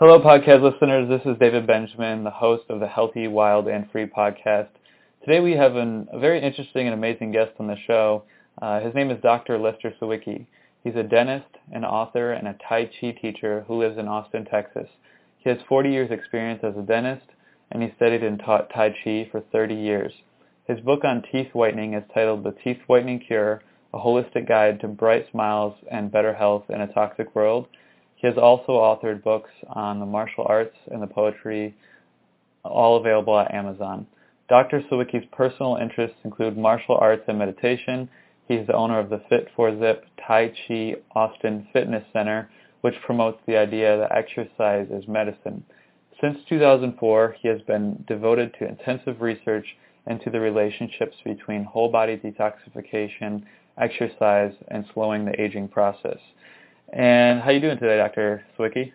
Hello, podcast listeners. This is David Benjamin, the host of the Healthy, Wild, and Free podcast. Today we have an, a very interesting and amazing guest on the show. Uh, his name is Dr. Lester Sawicki. He's a dentist, an author, and a Tai Chi teacher who lives in Austin, Texas. He has 40 years experience as a dentist, and he studied and taught Tai Chi for 30 years. His book on teeth whitening is titled The Teeth Whitening Cure, A Holistic Guide to Bright Smiles and Better Health in a Toxic World, he has also authored books on the martial arts and the poetry, all available at Amazon. Dr. Sawicki's personal interests include martial arts and meditation. He's the owner of the Fit for Zip Tai Chi Austin Fitness Center, which promotes the idea that exercise is medicine. Since 2004, he has been devoted to intensive research into the relationships between whole body detoxification, exercise, and slowing the aging process. And how are you doing today, Dr. Sawicki?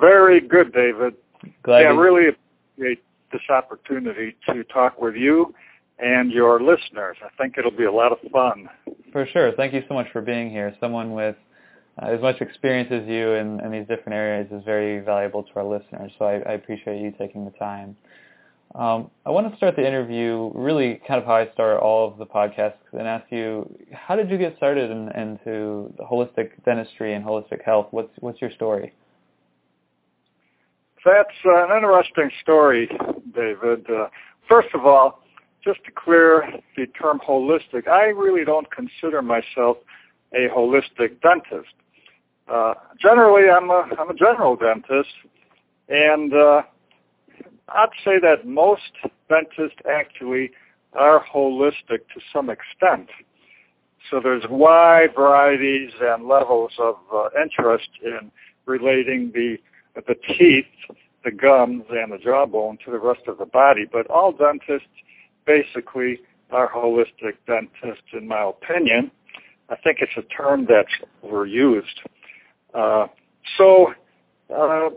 Very good, David. Glad yeah, to... really appreciate this opportunity to talk with you and your listeners. I think it'll be a lot of fun. For sure. Thank you so much for being here. Someone with uh, as much experience as you in, in, these different areas is very valuable to our listeners. So I, I appreciate you taking the time. Um, I want to start the interview really kind of how I start all of the podcasts and ask you, how did you get started in, into holistic dentistry and holistic health? What's what's your story? That's uh, an interesting story, David. Uh, first of all, just to clear the term holistic, I really don't consider myself a holistic dentist. Uh, generally, I'm a I'm a general dentist, and uh, I'd say that most dentists actually are holistic to some extent. So there's wide varieties and levels of uh, interest in relating the the teeth, the gums, and the jawbone to the rest of the body. But all dentists basically are holistic dentists, in my opinion. I think it's a term that's overused. Uh, so uh,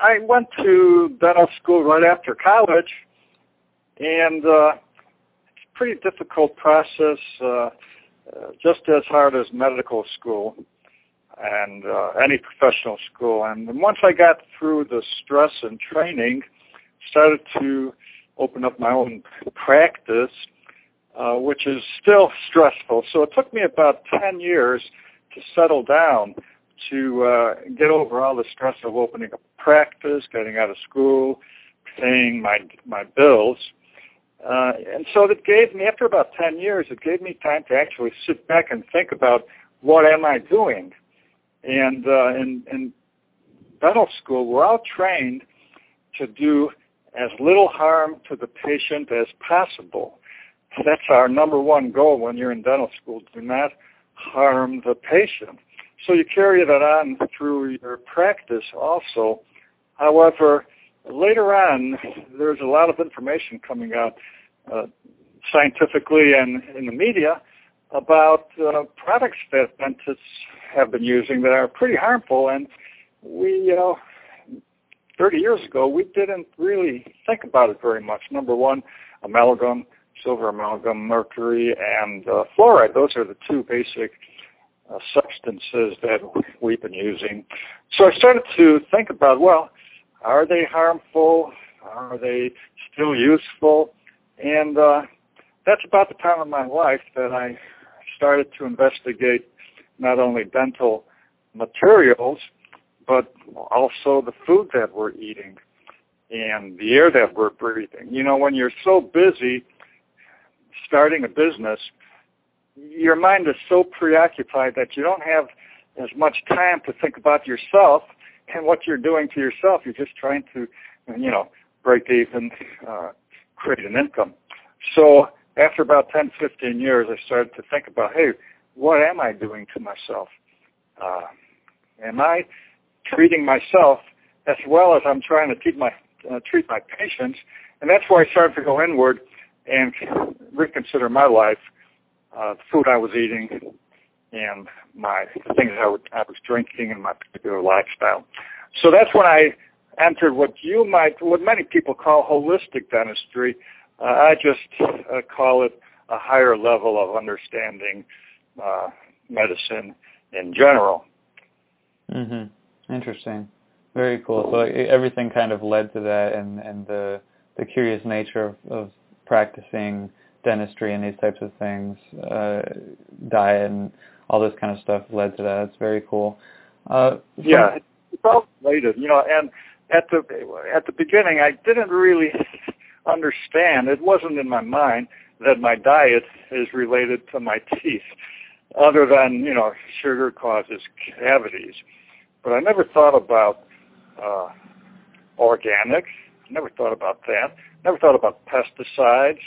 I went to dental school right after college, and uh, it's a pretty difficult process, uh, uh, just as hard as medical school and uh, any professional school. And once I got through the stress and training, started to open up my own practice, uh, which is still stressful. So it took me about 10 years to settle down to uh, get over all the stress of opening a practice, getting out of school, paying my my bills. Uh, and so it gave me, after about 10 years, it gave me time to actually sit back and think about what am I doing. And uh, in, in dental school, we're all trained to do as little harm to the patient as possible. That's our number one goal when you're in dental school. Do not harm the patient. So you carry that on through your practice also. However, later on, there's a lot of information coming out uh, scientifically and in the media about uh, products that dentists have been using that are pretty harmful. And we, you know, 30 years ago, we didn't really think about it very much. Number one, amalgam, silver amalgam, mercury, and uh, fluoride. Those are the two basic uh, substances that we've been using. So I started to think about, well, are they harmful? Are they still useful? And uh, that's about the time of my life that I started to investigate not only dental materials, but also the food that we're eating and the air that we're breathing. You know, when you're so busy starting a business, your mind is so preoccupied that you don't have as much time to think about yourself and what you're doing to yourself. You're just trying to, you know, break even, uh, create an income. So after about 10, 15 years, I started to think about, hey, what am I doing to myself? Uh, am I treating myself as well as I'm trying to treat my uh, treat my patients? And that's where I started to go inward and reconsider my life uh, the food I was eating and my the things I, would, I was drinking and my particular lifestyle. So that's when I entered what you might, what many people call holistic dentistry. Uh, I just uh, call it a higher level of understanding uh, medicine in general. Mm-hmm. Interesting. Very cool. So everything kind of led to that, and and the the curious nature of, of practicing dentistry and these types of things, uh, diet and all this kind of stuff led to that. It's very cool. Uh, yeah, it's all related, you know. And at the at the beginning, I didn't really understand. It wasn't in my mind that my diet is related to my teeth, other than you know sugar causes cavities. But I never thought about uh, organics. Never thought about that. Never thought about pesticides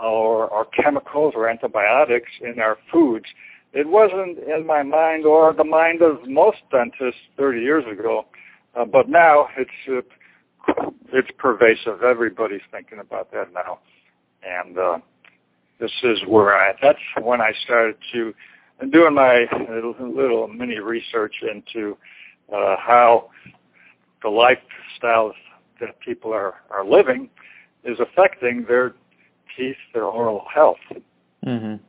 or, or chemicals or antibiotics in our foods. It wasn't in my mind or the mind of most dentists 30 years ago, uh, but now it's uh, it's pervasive. Everybody's thinking about that now, and uh, this is where I. That's when I started to doing my little, mini research into uh, how the lifestyle that people are are living is affecting their teeth, their oral health. Mhm.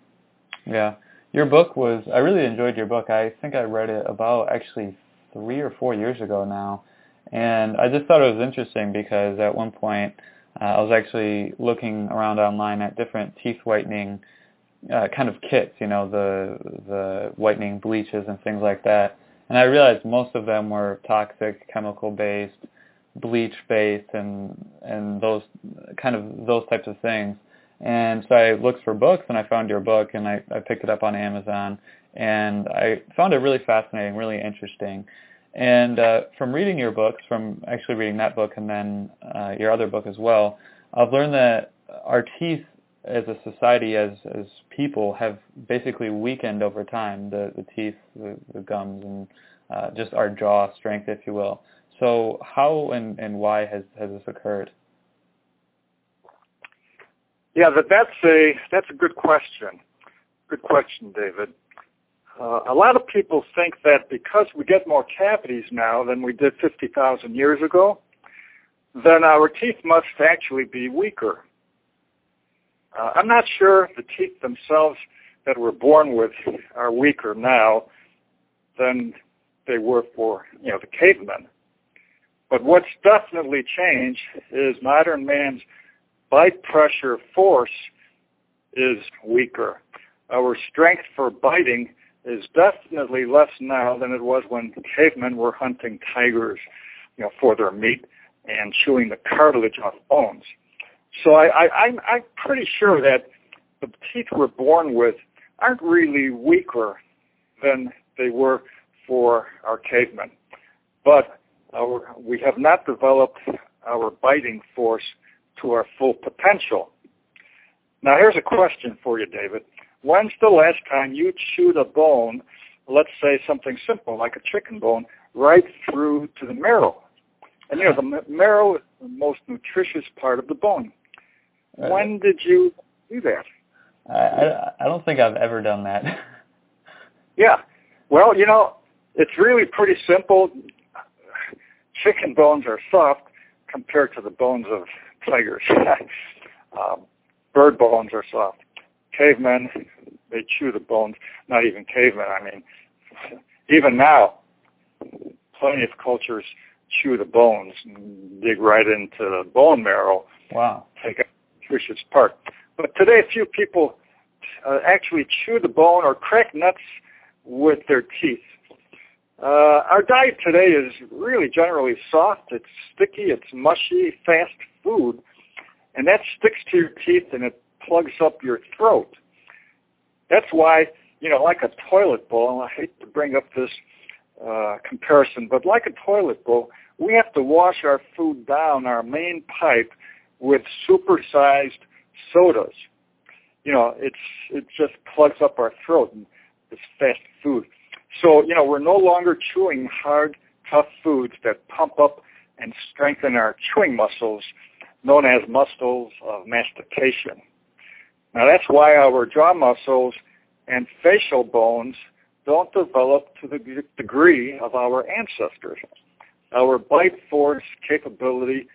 Yeah. Your book was I really enjoyed your book. I think I read it about actually 3 or 4 years ago now. And I just thought it was interesting because at one point uh, I was actually looking around online at different teeth whitening uh, kind of kits, you know, the the whitening bleaches and things like that. And I realized most of them were toxic, chemical based, bleach based, and and those kind of those types of things. And so I looked for books and I found your book and I, I picked it up on Amazon and I found it really fascinating, really interesting. And uh, from reading your books, from actually reading that book and then uh, your other book as well, I've learned that our teeth as a society, as as people, have basically weakened over time. The the teeth, the, the gums, and uh, just our jaw strength, if you will. So how and, and why has, has this occurred? Yeah, that, that's a that's a good question. Good question, David. Uh, a lot of people think that because we get more cavities now than we did 50,000 years ago, then our teeth must actually be weaker. Uh, I'm not sure the teeth themselves that we're born with are weaker now than they were for you know the cavemen. But what's definitely changed is modern man's bite pressure force is weaker. Our strength for biting is definitely less now than it was when cavemen were hunting tigers, you know, for their meat and chewing the cartilage off bones. So I, I, I'm, I'm pretty sure that the teeth we're born with aren't really weaker than they were for our cavemen. But our, we have not developed our biting force to our full potential. Now here's a question for you, David. When's the last time you chewed a bone, let's say something simple like a chicken bone, right through to the marrow? And you know, the marrow is the most nutritious part of the bone. Uh, when did you do that? I, I, I don't think I've ever done that. yeah. Well, you know, it's really pretty simple. Chicken bones are soft compared to the bones of tigers. um, bird bones are soft. Cavemen, they chew the bones. Not even cavemen. I mean, even now, plenty of cultures chew the bones, dig right into the bone marrow. Wow. Take a nutritious part. But today, a few people uh, actually chew the bone or crack nuts with their teeth. Uh, our diet today is really generally soft. It's sticky. It's mushy, fast food, and that sticks to your teeth and it plugs up your throat. That's why, you know, like a toilet bowl, I hate to bring up this uh, comparison, but like a toilet bowl, we have to wash our food down our main pipe with supersized sodas. You know, it's it just plugs up our throat and it's fast food. So, you know, we're no longer chewing hard, tough foods that pump up and strengthen our chewing muscles, known as muscles of mastication. Now that's why our jaw muscles and facial bones don't develop to the degree of our ancestors. Our bite force capability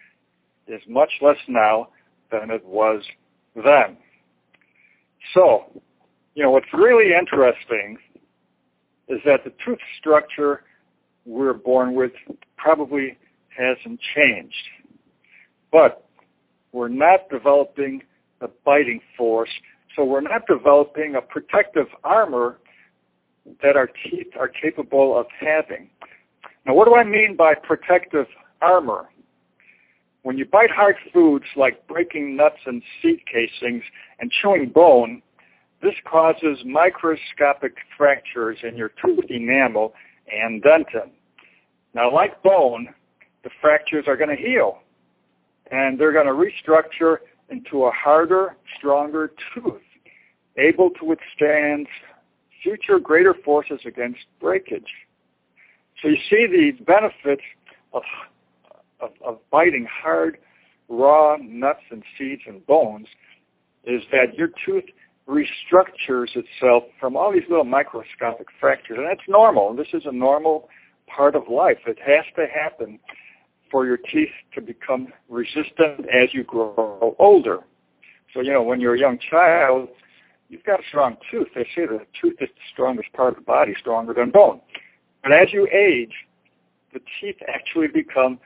is much less now than it was then. So, you know, what's really interesting is that the tooth structure we're born with probably hasn't changed. But we're not developing a biting force, so we're not developing a protective armor that our teeth are capable of having. Now, what do I mean by protective armor? When you bite hard foods like breaking nuts and seed casings and chewing bone, this causes microscopic fractures in your tooth enamel and dentin. Now, like bone, the fractures are going to heal, and they're going to restructure into a harder, stronger tooth, able to withstand future greater forces against breakage. So you see the benefits of, of, of biting hard, raw nuts and seeds and bones is that your tooth restructures itself from all these little microscopic fractures. And that's normal. This is a normal part of life. It has to happen for your teeth to become resistant as you grow older. So, you know, when you're a young child, you've got a strong tooth. They say that the tooth is the strongest part of the body, stronger than bone. But as you age, the teeth actually become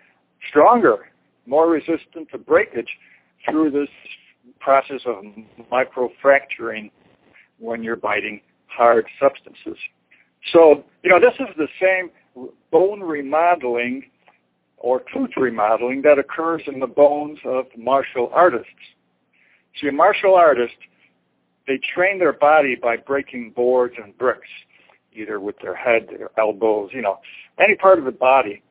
stronger, more resistant to breakage through this process of microfracturing when you're biting hard substances. So, you know, this is the same bone remodeling or tooth remodeling that occurs in the bones of martial artists. See, a martial artist, they train their body by breaking boards and bricks, either with their head, their elbows, you know, any part of the body.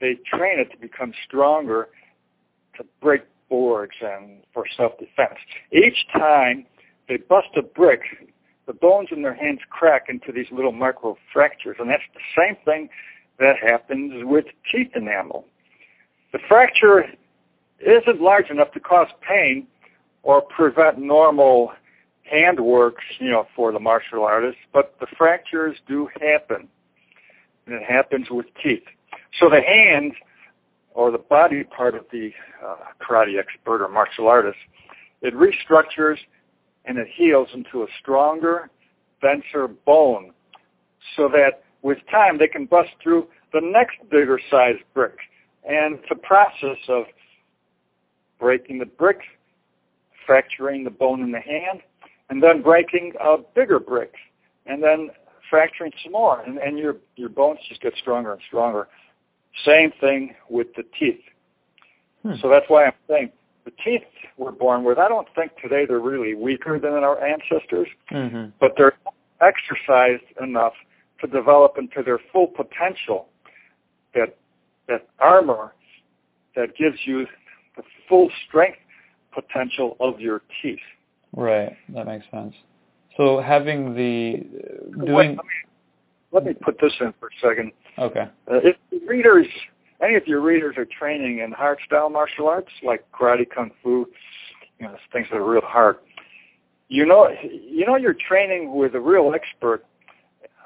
They train it to become stronger to break boards and for self-defense. Each time they bust a brick, the bones in their hands crack into these little micro fractures, and that's the same thing that happens with teeth enamel. The fracture isn't large enough to cause pain or prevent normal handwork, you know, for the martial artist, but the fractures do happen, and it happens with teeth. So the hand or the body part of the uh, karate expert or martial artist, it restructures and it heals into a stronger, denser bone so that with time they can bust through the next bigger sized brick. And the process of breaking the brick, fracturing the bone in the hand, and then breaking a bigger brick, and then fracturing some more, and, and your your bones just get stronger and stronger. Same thing with the teeth. Hmm. So that's why I'm saying the teeth we're born with, I don't think today they're really weaker than our ancestors, mm-hmm. but they're exercised enough to develop into their full potential. That that armor that gives you the full strength potential of your teeth. Right, that makes sense. So having the doing. Let me, let me put this in for a second. Okay. Uh, if readers, any of your readers are training in hard style martial arts like karate, kung fu, you know, things that are real hard. You know, you know, you're training with a real expert,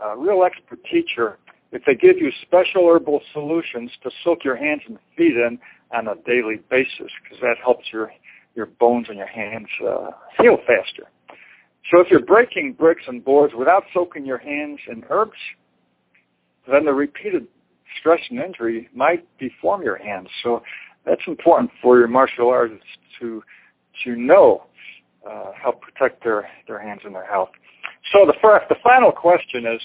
a real expert teacher. If they give you special herbal solutions to soak your hands and feet in on a daily basis, because that helps your your bones and your hands uh, heal faster. So if you're breaking bricks and boards without soaking your hands in herbs, then the repeated stress and injury might deform your hands. So that's important for your martial artists to to know uh, how to protect their, their hands and their health. So the first, the final question is,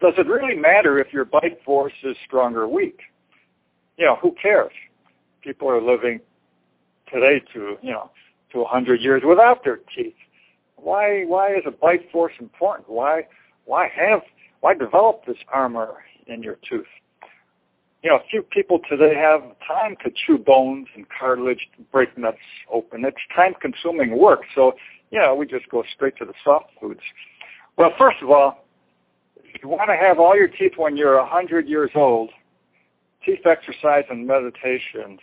does it really matter if your bite force is strong or weak? You know, who cares? People are living today to, you know, to 100 years without their teeth. Why, why is a bite force important? Why, why have why develop this armor in your tooth? You know, few people today have time to chew bones and cartilage, break nuts open. It's time-consuming work, so you know we just go straight to the soft foods. Well, first of all, if you want to have all your teeth when you're a hundred years old, teeth exercise and meditations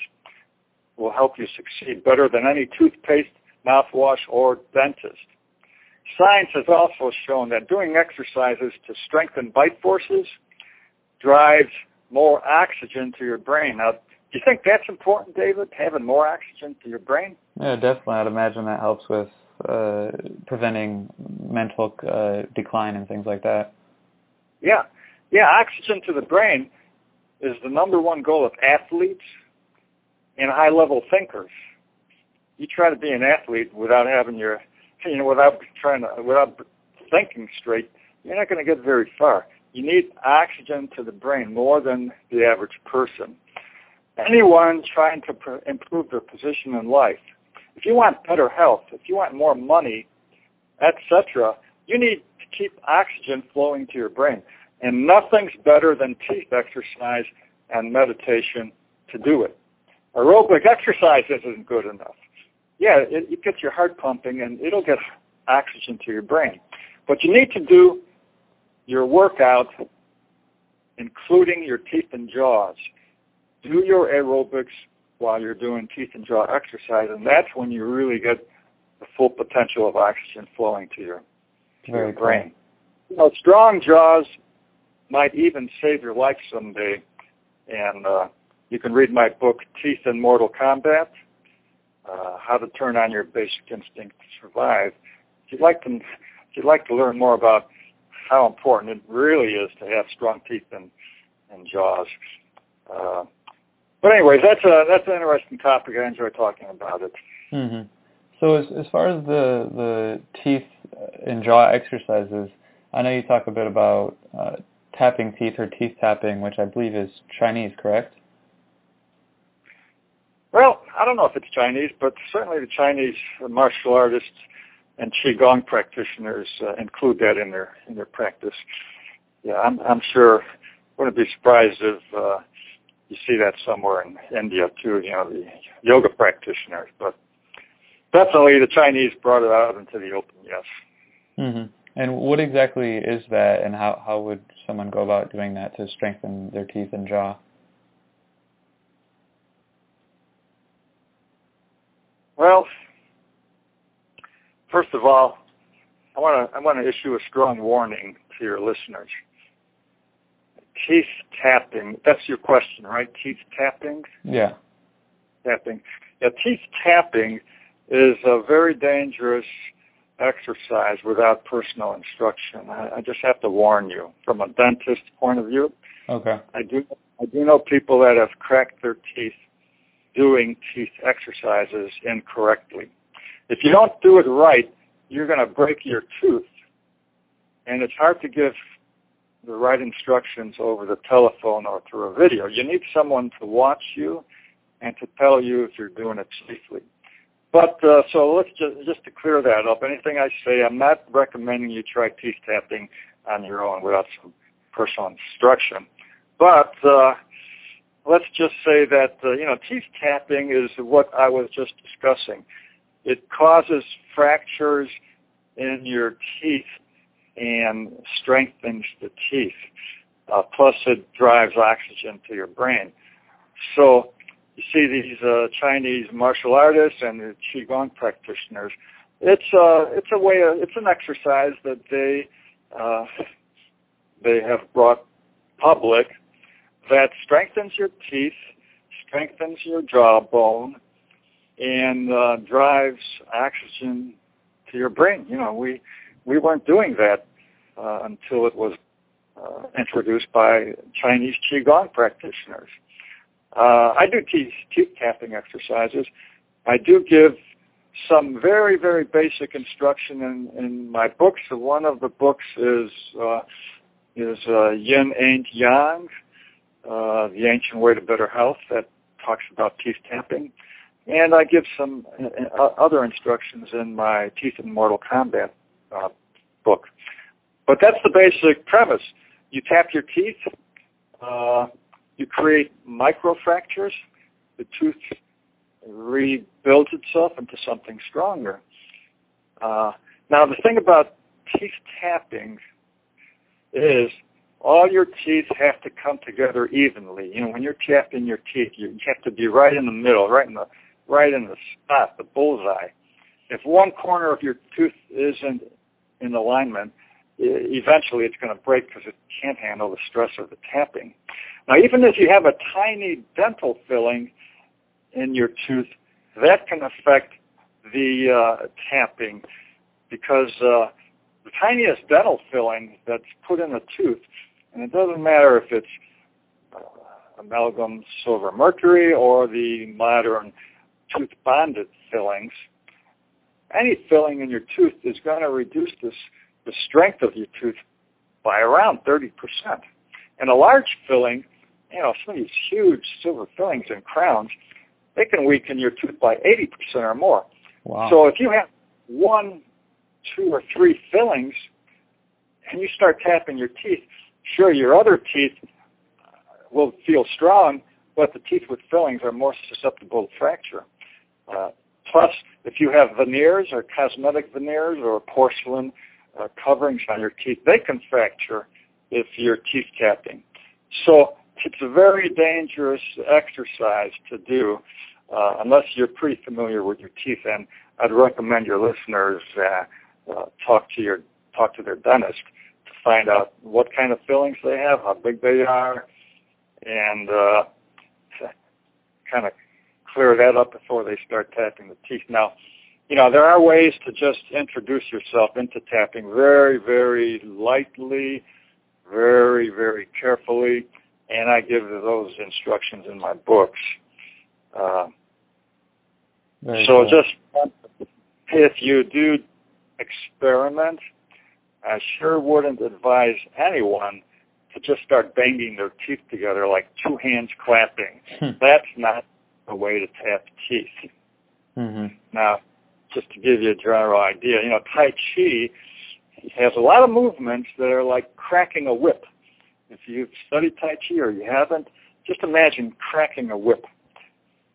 will help you succeed better than any toothpaste, mouthwash, or dentist. Science has also shown that doing exercises to strengthen bite forces drives more oxygen to your brain. Now, do you think that's important, David, having more oxygen to your brain? Yeah, definitely. I'd imagine that helps with uh, preventing mental uh, decline and things like that. Yeah. Yeah, oxygen to the brain is the number one goal of athletes and high-level thinkers. You try to be an athlete without having your, you know, without trying to, without thinking straight, you're not going to get very far. You need oxygen to the brain more than the average person. Anyone trying to pr- improve their position in life, if you want better health, if you want more money, etc., you need to keep oxygen flowing to your brain. And nothing's better than teeth exercise and meditation to do it. Aerobic exercise isn't good enough. Yeah, it, it gets your heart pumping and it'll get oxygen to your brain. But you need to do your workout, including your teeth and jaws. Do your aerobics while you're doing teeth and jaw exercise, and that's when you really get the full potential of oxygen flowing to your, to your brain. You know, strong jaws might even save your life someday. And uh, you can read my book, Teeth in Mortal Combat, uh, How to Turn on Your Basic Instinct to Survive. If you'd like to, if you'd like to learn more about how important it really is to have strong teeth and, and jaws. Uh, but anyways, that's a that's an interesting topic. I enjoy talking about it. Mm-hmm. So as as far as the the teeth and jaw exercises, I know you talk a bit about uh, tapping teeth or teeth tapping, which I believe is Chinese, correct? Well, I don't know if it's Chinese, but certainly the Chinese martial artists and qigong practitioners uh, include that in their in their practice. Yeah, I'm I'm sure. Wouldn't be surprised if uh, you see that somewhere in India too. You know, the yoga practitioners, but definitely the Chinese brought it out into the open. Yes. Mm-hmm. And what exactly is that, and how, how would someone go about doing that to strengthen their teeth and jaw? Well, first of all, I want to I want to issue a strong warning to your listeners. Teeth tapping, that's your question, right? Teeth tapping? Yeah. Tapping. Yeah, teeth tapping is a very dangerous exercise without personal instruction. I, I just have to warn you from a dentist point of view. Okay. I do I do know people that have cracked their teeth doing teeth exercises incorrectly. If you don't do it right, you're going to break your tooth. And it's hard to give the right instructions over the telephone or through a video. You need someone to watch you and to tell you if you're doing it safely. But uh, so let's just just to clear that up. Anything I say, I'm not recommending you try teeth tapping on your own without some personal instruction. But uh, let's just say that uh, you know teeth tapping is what I was just discussing. It causes fractures in your teeth and strengthens the teeth. Uh, plus, it drives oxygen to your brain. So you see these uh, Chinese martial artists and the qigong practitioners. It's uh, it's a way of, it's an exercise that they uh, they have brought public that strengthens your teeth, strengthens your jawbone, and uh, drives oxygen to your brain. You know, we we weren't doing that uh, until it was uh, introduced by Chinese qigong practitioners. Uh, I do teeth, teeth tapping exercises. I do give some very, very basic instruction in, in my books. One of the books is uh, is uh, Yin Ain't Yang, uh, The Ancient Way to Better Health, that talks about teeth tapping. And I give some uh, other instructions in my Teeth in Mortal Combat uh, book. But that's the basic premise. You tap your teeth. Uh, you create microfractures. The tooth rebuilds itself into something stronger. Uh, now, the thing about teeth tapping is all your teeth have to come together evenly. You know, when you're tapping your teeth, you have to be right in the middle, right in the right in the spot, the bullseye. If one corner of your tooth isn't in alignment, eventually it's going to break because it can't handle the stress of the tapping. Now, even if you have a tiny dental filling in your tooth, that can affect the uh, tapping because uh, the tiniest dental filling that's put in a tooth, And it doesn't matter if it's uh, amalgam silver mercury or the modern tooth bonded fillings. Any filling in your tooth is going to reduce this, the strength of your tooth by around 30%. And a large filling, you know, some of these huge silver fillings and crowns, they can weaken your tooth by 80% or more. Wow. So if you have one, two, or three fillings, and you start tapping your teeth, sure, your other teeth will feel strong, but the teeth with fillings are more susceptible to fracture. Uh, plus, if you have veneers or cosmetic veneers or porcelain uh, coverings on your teeth, they can fracture if you're teeth tapping. So it's a very dangerous exercise to do uh, unless you're pretty familiar with your teeth. And I'd recommend your listeners uh, uh, talk to your talk to their dentist to find out what kind of fillings they have, how big they are, and uh, kind of clear that up before they start tapping the teeth. Now, you know, there are ways to just introduce yourself into tapping very, very lightly, very, very carefully, and I give those instructions in my books. Uh, so cool. just if you do experiment, I sure wouldn't advise anyone to just start banging their teeth together like two hands clapping. Hmm. That's not the way to tap teeth. hmm Now, just to give you a general idea, you know, Tai Chi has a lot of movements that are like cracking a whip. If you've studied Tai Chi or you haven't, just imagine cracking a whip.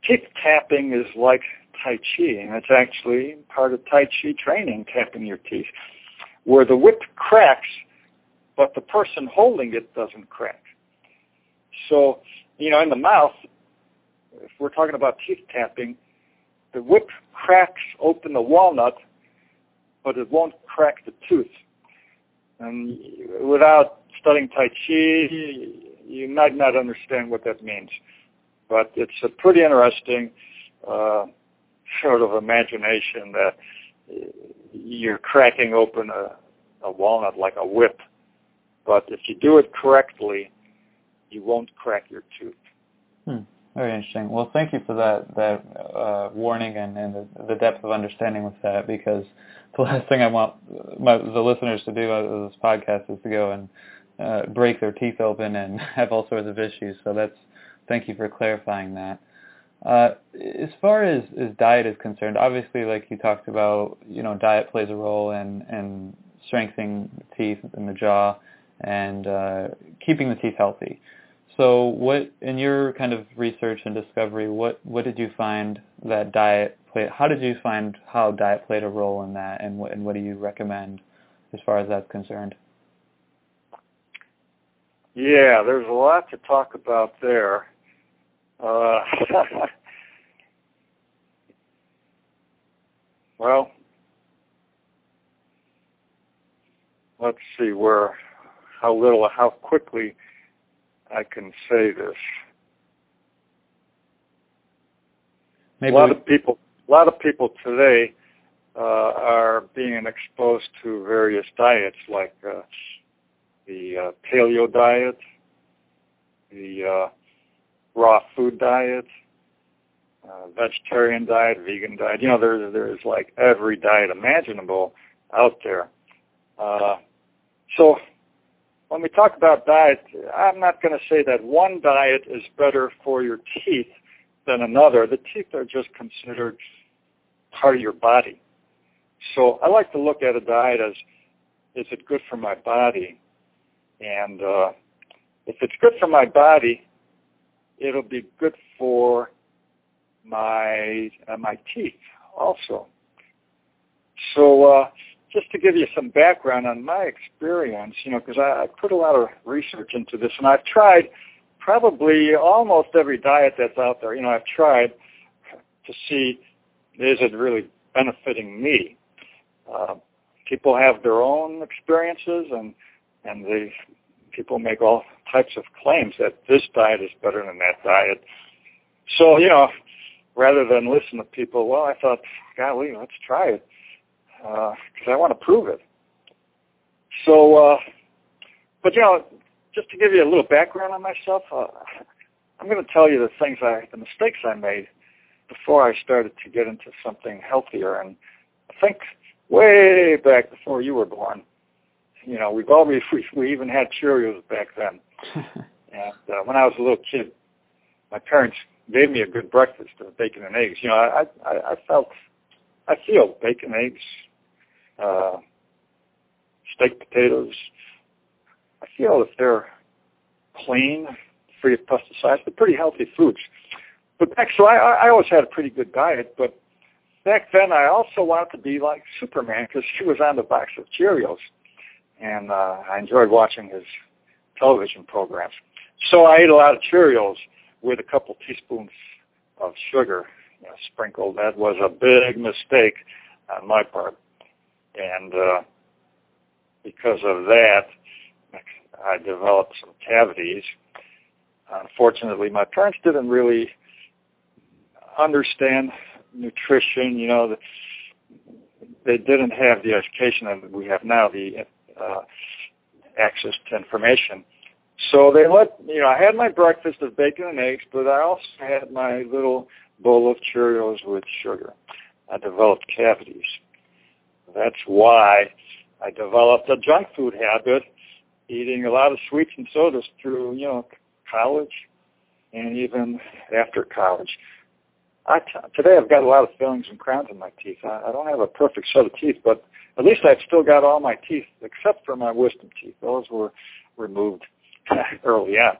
Teeth tapping is like Tai Chi, and it's actually part of Tai Chi training, tapping your teeth, where the whip cracks, but the person holding it doesn't crack. So, you know, in the mouth, if we're talking about teeth tapping, the whip cracks open the walnut, but it won't crack the tooth. And without studying Tai Chi, you might not understand what that means. But it's a pretty interesting uh, sort of imagination that you're cracking open a, a walnut like a whip. But if you do it correctly, you won't crack your tooth. Hmm. Very interesting. Well, thank you for that that uh, warning and, and the, the depth of understanding with that because the last thing I want my, the listeners to do out of this podcast is to go and uh, break their teeth open and have all sorts of issues. So that's thank you for clarifying that. Uh, as far as, as diet is concerned, obviously, like you talked about, you know, diet plays a role in, in strengthening the teeth and the jaw and uh, keeping the teeth healthy. So what, in your kind of research and discovery, what, what did you find that diet played, how did you find how diet played a role in that and what, and what do you recommend as far as that's concerned? Yeah, there's a lot to talk about there. Uh, well, let's see where, how little, how quickly I can say this. Maybe a lot we- of people, a lot of people today uh, are being exposed to various diets like uh, the uh, paleo diet, the uh, raw food diet, uh, vegetarian diet, vegan diet. You know, there's there's like every diet imaginable out there. Uh, so when we talk about diet, I'm not going to say that one diet is better for your teeth than another. The teeth are just considered part of your body. So I like to look at a diet as, is it good for my body? And uh, if it's good for my body, it'll be good for my uh, my teeth also. So uh, just to give you some background on my experience, you know, because I, I put a lot of research into this, and I've tried probably almost every diet that's out there. You know, I've tried to see is it really benefiting me. Uh, people have their own experiences, and and they people make all types of claims that this diet is better than that diet. So you know, rather than listen to people, well, I thought, golly, let's try it because I want to prove it. So, uh, but you know, just to give you a little background on myself, uh, I'm going to tell you the things I, the mistakes I made before I started to get into something healthier. And I think way back before you were born, you know, we've always we, we even had Cheerios back then. and uh, when I was a little kid, my parents gave me a good breakfast of bacon and eggs. You know, I I, I felt I feel bacon, eggs, uh, steak potatoes. I feel if they're clean, free of pesticides, but pretty healthy foods. But back, so I, I always had a pretty good diet, but back then I also wanted to be like Superman because he was on the box of Cheerios, and uh, I enjoyed watching his television programs. So I ate a lot of Cheerios with a couple teaspoons of sugar you know, sprinkled. That was a big mistake on my part, and uh, because of that, I developed some cavities. Unfortunately, my parents didn't really understand nutrition. You know, they didn't have the education that we have now, the uh, access to information. So they let you know I had my breakfast of bacon and eggs, but I also had my little bowl of Cheerios with sugar. I developed cavities. That's why I developed a junk food habit, eating a lot of sweets and sodas through you know college and even after college. I t- today I've got a lot of fillings and crowns in my teeth. I, I don't have a perfect set of teeth, but at least I've still got all my teeth except for my wisdom teeth. Those were removed early on.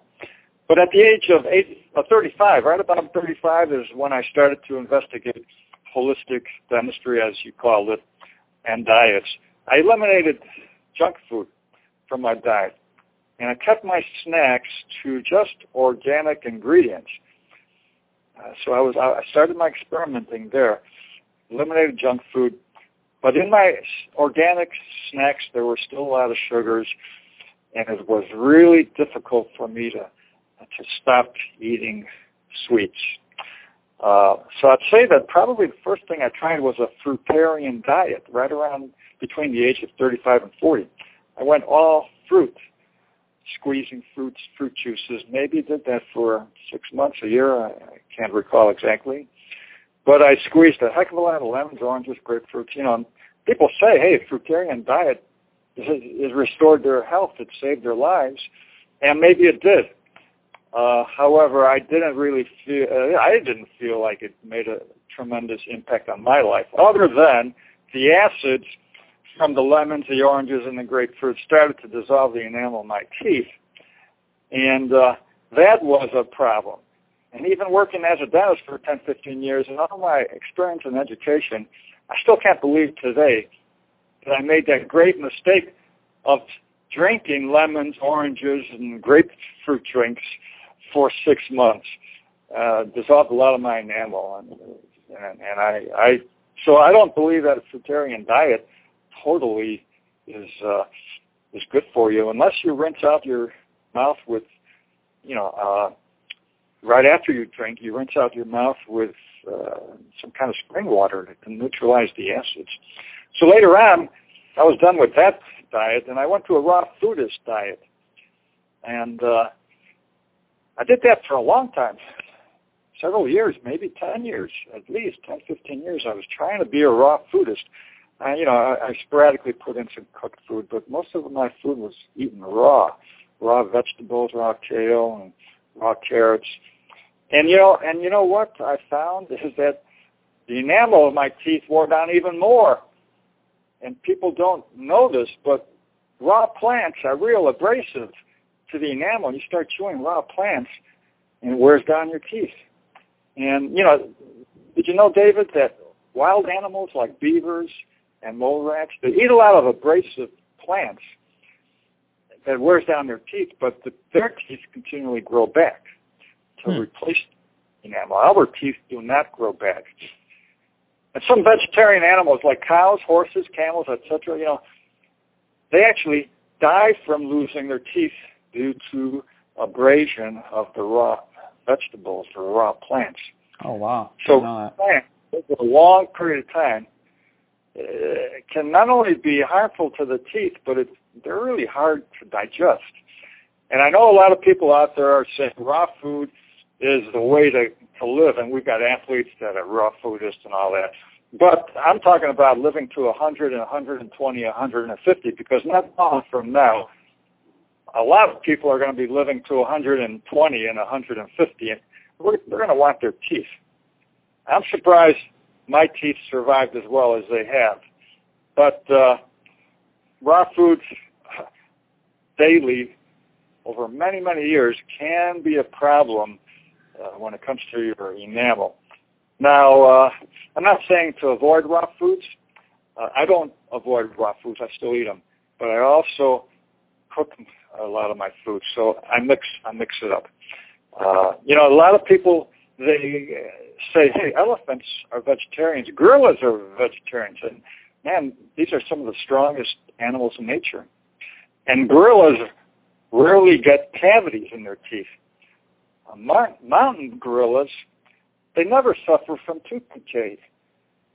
But at the age of eight, uh, 35, right about 35 is when I started to investigate holistic dentistry, as you call it, and diets. I eliminated junk food from my diet, and I kept my snacks to just organic ingredients. Uh, so I was I started my experimenting there, eliminated junk food, but in my organic snacks there were still a lot of sugars, and it was really difficult for me to to stop eating sweets. Uh, so I'd say that probably the first thing I tried was a fruitarian diet right around between the age of 35 and 40. I went all fruit, squeezing fruits, fruit juices. Maybe did that for six months, a year. I, I can't recall exactly. But I squeezed a heck of a lot of lemons, oranges, grapefruits. You know, people say, hey, fruitarian diet has restored their health. It saved their lives. And maybe it did. Uh, however, I didn't really feel, uh, I didn't feel like it made a tremendous impact on my life, other than the acids from the lemons, the oranges, and the grapefruit started to dissolve the enamel of my teeth. And uh, that was a problem. And even working as a dentist for 10, 15 years and all my experience and education, I still can't believe today that I made that great mistake of drinking lemons, oranges, and grapefruit drinks for six months. Uh, dissolved a lot of my enamel, and, and, and I, I, so I don't believe that a fruitarian diet totally is uh, is good for you unless you rinse out your mouth with, you know, uh, right after you drink, you rinse out your mouth with uh, some kind of spring water to neutralize the acids. So later on, I was done with that diet, and I went to a raw foodist diet, and uh, I did that for a long time, several years, maybe 10 years, at least 10, 15 years. I was trying to be a raw foodist. I, you know, I, I sporadically put in some cooked food, but most of my food was eaten raw, raw vegetables, raw kale, and raw carrots. And you know, and you know what I found is that the enamel of my teeth wore down even more. And people don't know this, but raw plants are real abrasive to the enamel and you start chewing raw plants and it wears down your teeth. And, you know, did you know, David, that wild animals like beavers and mole rats, they eat a lot of abrasive plants that wears down their teeth, but the, their teeth continually grow back to hmm. replace enamel. Our teeth do not grow back. And some vegetarian animals like cows, horses, camels, etc., you know, they actually die from losing their teeth due to abrasion of the raw vegetables or raw plants. Oh wow! So plants over a long period of time uh, can not only be harmful to the teeth, but it's they're really hard to digest. And I know a lot of people out there are saying raw food is the way to, to live, and we've got athletes that are raw foodists and all that. But I'm talking about living to 100 and 120, 150, because not long from now, a lot of people are going to be living to 120 and 150, and they're going to want their teeth. I'm surprised my teeth survived as well as they have. But uh, raw foods daily over many, many years can be a problem uh, when it comes to your enamel. Now, uh, I'm not saying to avoid raw foods. Uh, I don't avoid raw foods. I still eat them. But I also cook a lot of my food. So I mix, I mix it up. Uh, you know, a lot of people, they say, hey, elephants are vegetarians. Gorillas are vegetarians. And man, these are some of the strongest animals in nature. And gorillas rarely get cavities in their teeth. Uh, mountain gorillas, they never suffer from tooth decay.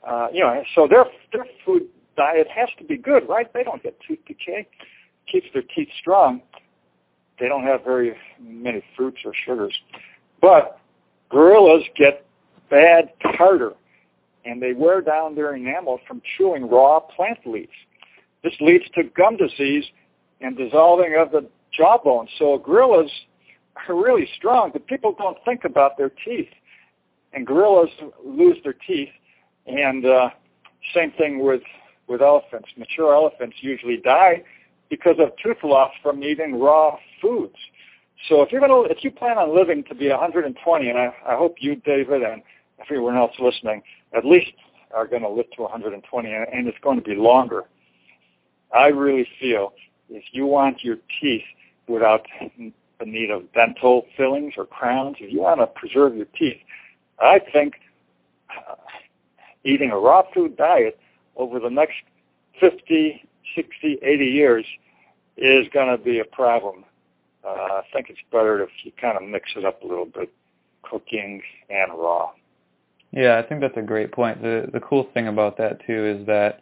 Uh, you know, so their their food diet has to be good, right? They don't get tooth decay. Keeps their teeth strong. They don't have very many fruits or sugars. But gorillas get bad tartar, and they wear down their enamel from chewing raw plant leaves. This leads to gum disease and dissolving of the jawbone. So gorillas are really strong, but people don't think about their teeth. And gorillas lose their teeth, and uh, same thing with with elephants. Mature elephants usually die because of tooth loss from eating raw foods. So if you're gonna, if you plan on living to be 120, and I, I hope you, David, and everyone else listening, at least are going to live to 120, and, and it's going to be longer. I really feel if you want your teeth without the need of dental fillings or crowns, if you want to preserve your teeth, I think uh, eating a raw food diet over the next 50, 60, 80 years is going to be a problem. Uh, I think it's better if you kind of mix it up a little bit, cooking and raw. Yeah, I think that's a great point. The the cool thing about that too is that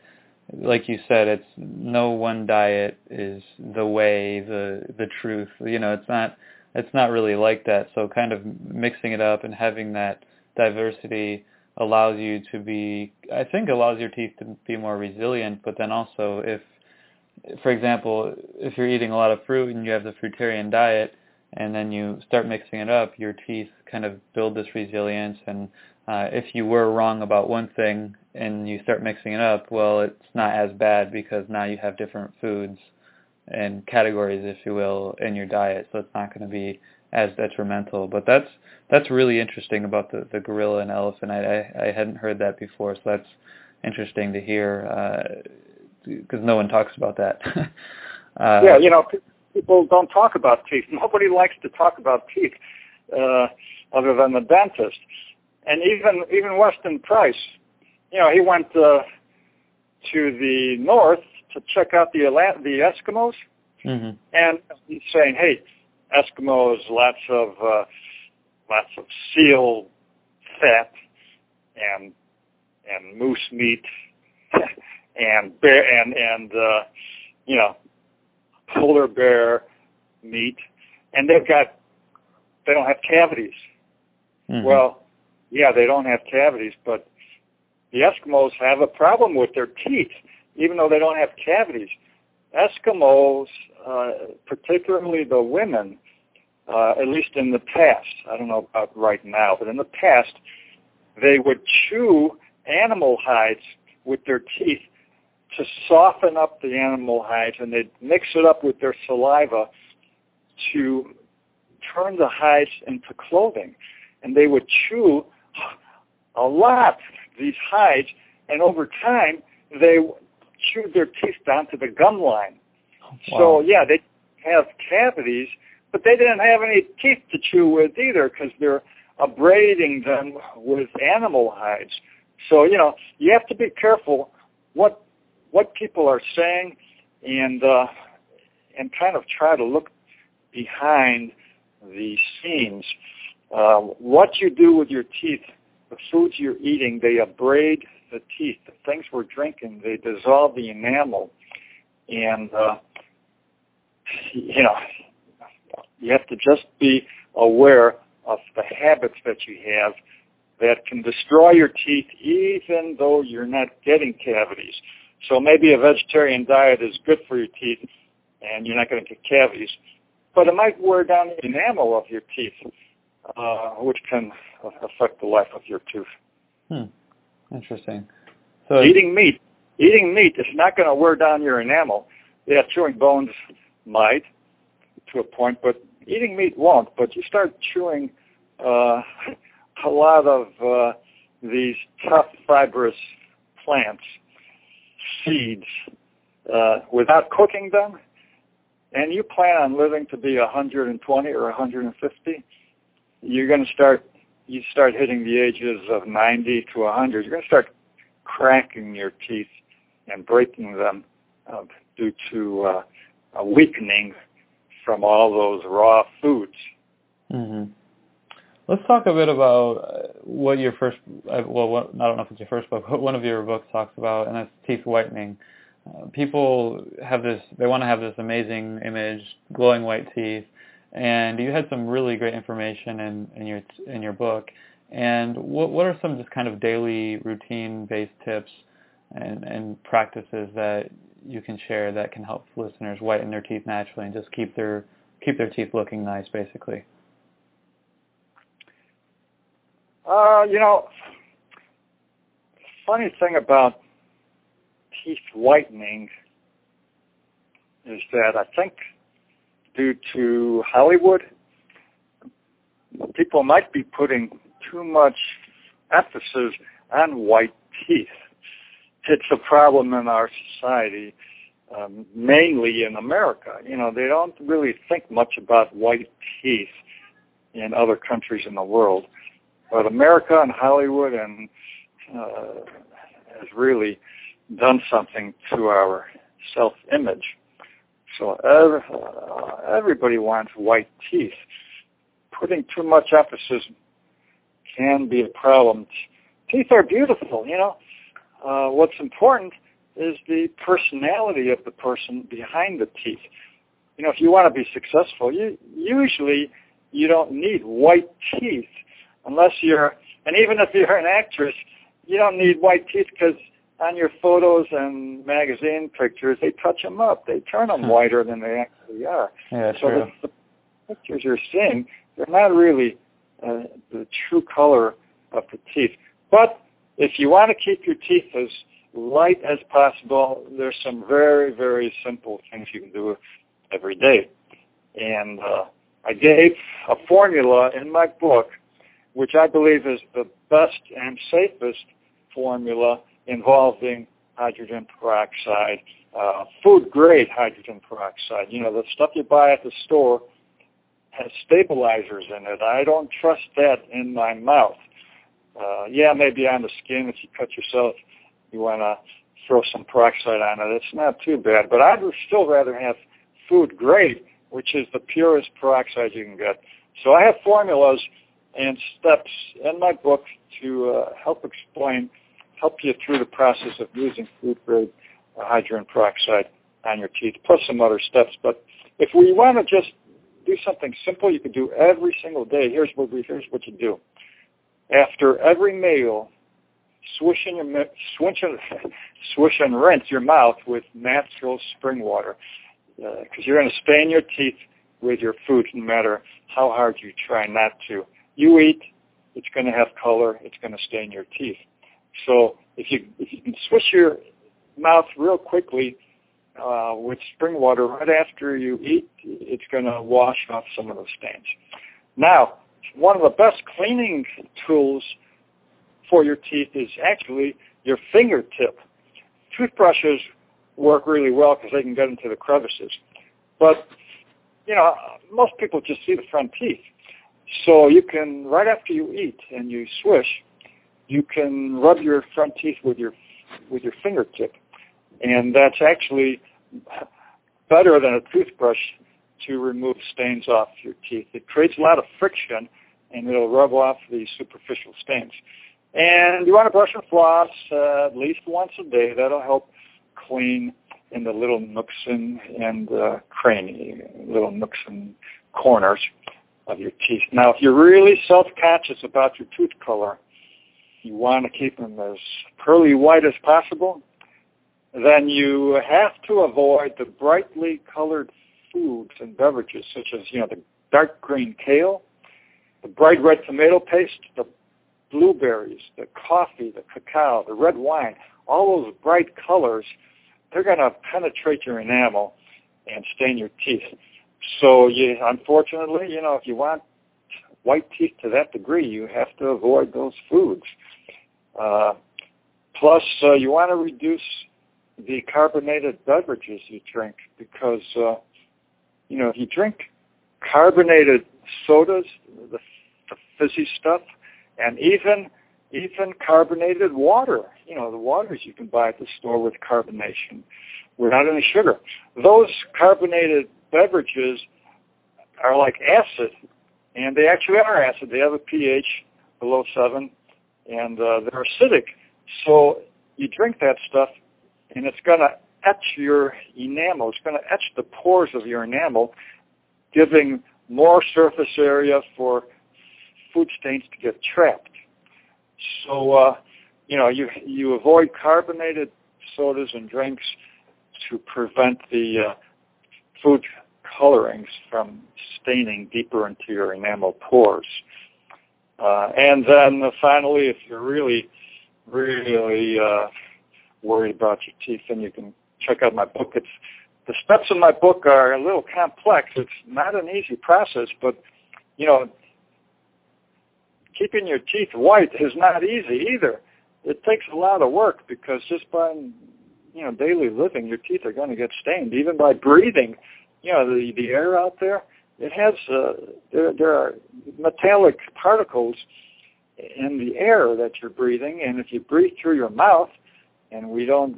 like you said, it's no one diet is the way, the the truth. You know, it's not it's not really like that. So kind of mixing it up and having that diversity allows you to be I think allows your teeth to be more resilient, but then also if for example, if you're eating a lot of fruit and you have the fruitarian diet and then you start mixing it up, your teeth kind of build this resilience and uh, if you were wrong about one thing and you start mixing it up, well, it's not as bad because now you have different foods and categories, if you will, in your diet, so it's not going to be as detrimental. But that's that's really interesting about the, the gorilla and elephant. I, I I hadn't heard that before, so that's interesting to hear because no one talks about that. uh, yeah, you know, people don't talk about teeth. Nobody likes to talk about teeth uh, other than the dentist and even even Weston Price, you know, he went uh, to the north to check out the the Eskimos, mm-hmm. and he's saying, "Hey, Eskimos, lots of uh, lots of seal fat and and moose meat and bear and and uh, you know polar bear meat, and they've got they don't have cavities. Mm-hmm. Well, yeah, they don't have cavities, but the Eskimos have a problem with their teeth, even though they don't have cavities. Eskimos, uh, particularly the women, uh, at least in the past, I don't know about right now, but in the past, they would chew animal hides with their teeth to soften up the animal hides, and they'd mix it up with their saliva to turn the hides into clothing. And they would chew a lot, these hides, and over time they chewed their teeth down to the gum line. Oh, wow. So yeah, they have cavities, but they didn't have any teeth to chew with either because they're abrading them with animal hides. So you know you have to be careful what what people are saying and uh, and kind of try to look behind the scenes. Uh, what you do with your teeth the foods you're eating, they abrade the teeth. The things we're drinking, they dissolve the enamel. And, uh, you know, You have to just be aware of the habits that you have that can destroy your teeth even though you're not getting cavities. So maybe a vegetarian diet is good for your teeth and you're not going to get cavities, but it might wear down the enamel of your teeth, uh, which can affect the life of your tooth. Hmm. Interesting. So eating meat, eating meat is not going to wear down your enamel. Yeah, chewing bones might to a point, but eating meat won't. But you start chewing uh, a lot of uh, these tough fibrous plants, seeds, uh, without cooking them, and you plan on living to be 120 or 150, you're going to start you start hitting the ages of 90 to 100. You're going to start cracking your teeth and breaking them uh, due to uh, a weakening from all those raw foods. Mm-hmm. Let's talk a bit about uh, what your first, uh, well, what, I don't know if it's your first book, but one of your books talks about, and that's teeth whitening. Uh, people have this, they want to have this amazing image, glowing white teeth, and you had some really great information in, in your in your book. And what what are some just kind of daily routine based tips and, and practices that you can share that can help listeners whiten their teeth naturally and just keep their keep their teeth looking nice, basically? Uh, you know, funny thing about teeth whitening is that I think due to Hollywood, people might be putting too much emphasis on white teeth. It's a problem in our society, um, mainly in America. You know, they don't really think much about white teeth in other countries in the world. But America and Hollywood and uh, has really done something to our self-image. So every, uh, everybody wants white teeth. Putting too much emphasis can be a problem. Teeth are beautiful, you know. Uh, what's important is the personality of the person behind the teeth. You know, if you want to be successful, you usually you don't need white teeth unless you're, and even if you're an actress, you don't need white teeth because on your photos and magazine pictures, they touch them up. They turn them hmm. whiter than they actually are. Yeah, so true. The, the pictures you're seeing, they're not really uh, the true color of the teeth. But if you want to keep your teeth as light as possible, there's some very, very simple things you can do every day. And uh, I gave a formula in my book, which I believe is the best and safest formula involving hydrogen peroxide, uh, food grade hydrogen peroxide. You know, the stuff you buy at the store has stabilizers in it. I don't trust that in my mouth. Uh, yeah, maybe on the skin if you cut yourself, you want to throw some peroxide on it. It's not too bad, but I'd still rather have food grade, which is the purest peroxide you can get. So I have formulas and steps in my book to uh, help explain help you through the process of using food grade uh, hydrogen peroxide on your teeth, plus some other steps. But if we want to just do something simple you can do every single day, here's what we, here's what you do. After every meal, swish and, your, swish, and, swish and rinse your mouth with natural spring water because uh, you're going to stain your teeth with your food no matter how hard you try not to. You eat, it's going to have color, it's going to stain your teeth. So if you if you can swish your mouth real quickly uh, with spring water right after you eat, it's going to wash off some of the stains. Now, one of the best cleaning tools for your teeth is actually your fingertip. Toothbrushes work really well because they can get into the crevices. But, you know, most people just see the front teeth. So you can, right after you eat and you swish, you can rub your front teeth with your with your fingertip, and that's actually better than a toothbrush to remove stains off your teeth. It creates a lot of friction, and it'll rub off the superficial stains. And you want to brush and floss uh, at least once a day. That'll help clean in the little nooks and, and uh, cranny, little nooks and corners of your teeth. Now, if you're really self-conscious about your tooth color, you want to keep them as pearly white as possible, then you have to avoid the brightly colored foods and beverages such as, you know, the dark green kale, the bright red tomato paste, the blueberries, the coffee, the cacao, the red wine, all those bright colors, they're going to penetrate your enamel and stain your teeth. So you, unfortunately, you know, if you want white teeth to that degree, you have to avoid those foods. Uh, plus, uh, you want to reduce the carbonated beverages you drink because, uh, you know, if you drink carbonated sodas, the, the fizzy stuff, and even even carbonated water. You know, the waters you can buy at the store with carbonation without any sugar. Those carbonated beverages are like acid, and they actually are acid. They have a pH below 7, and uh, they're acidic. So you drink that stuff, and it's going to etch your enamel. It's going to etch the pores of your enamel, giving more surface area for food stains to get trapped. So, uh, you know, you you avoid carbonated sodas and drinks to prevent the uh, food colorings from staining deeper into your enamel pores. Uh, and then uh, finally, if you're really, really uh, worried about your teeth, then you can check out my book. It's the steps in my book are a little complex. It's not an easy process, but you know, keeping your teeth white is not easy either. It takes a lot of work because just by you know daily living, your teeth are going to get stained. Even by breathing, you know the the air out there, it has uh, there there are metallic particles in the air that you're breathing, and if you breathe through your mouth, and we don't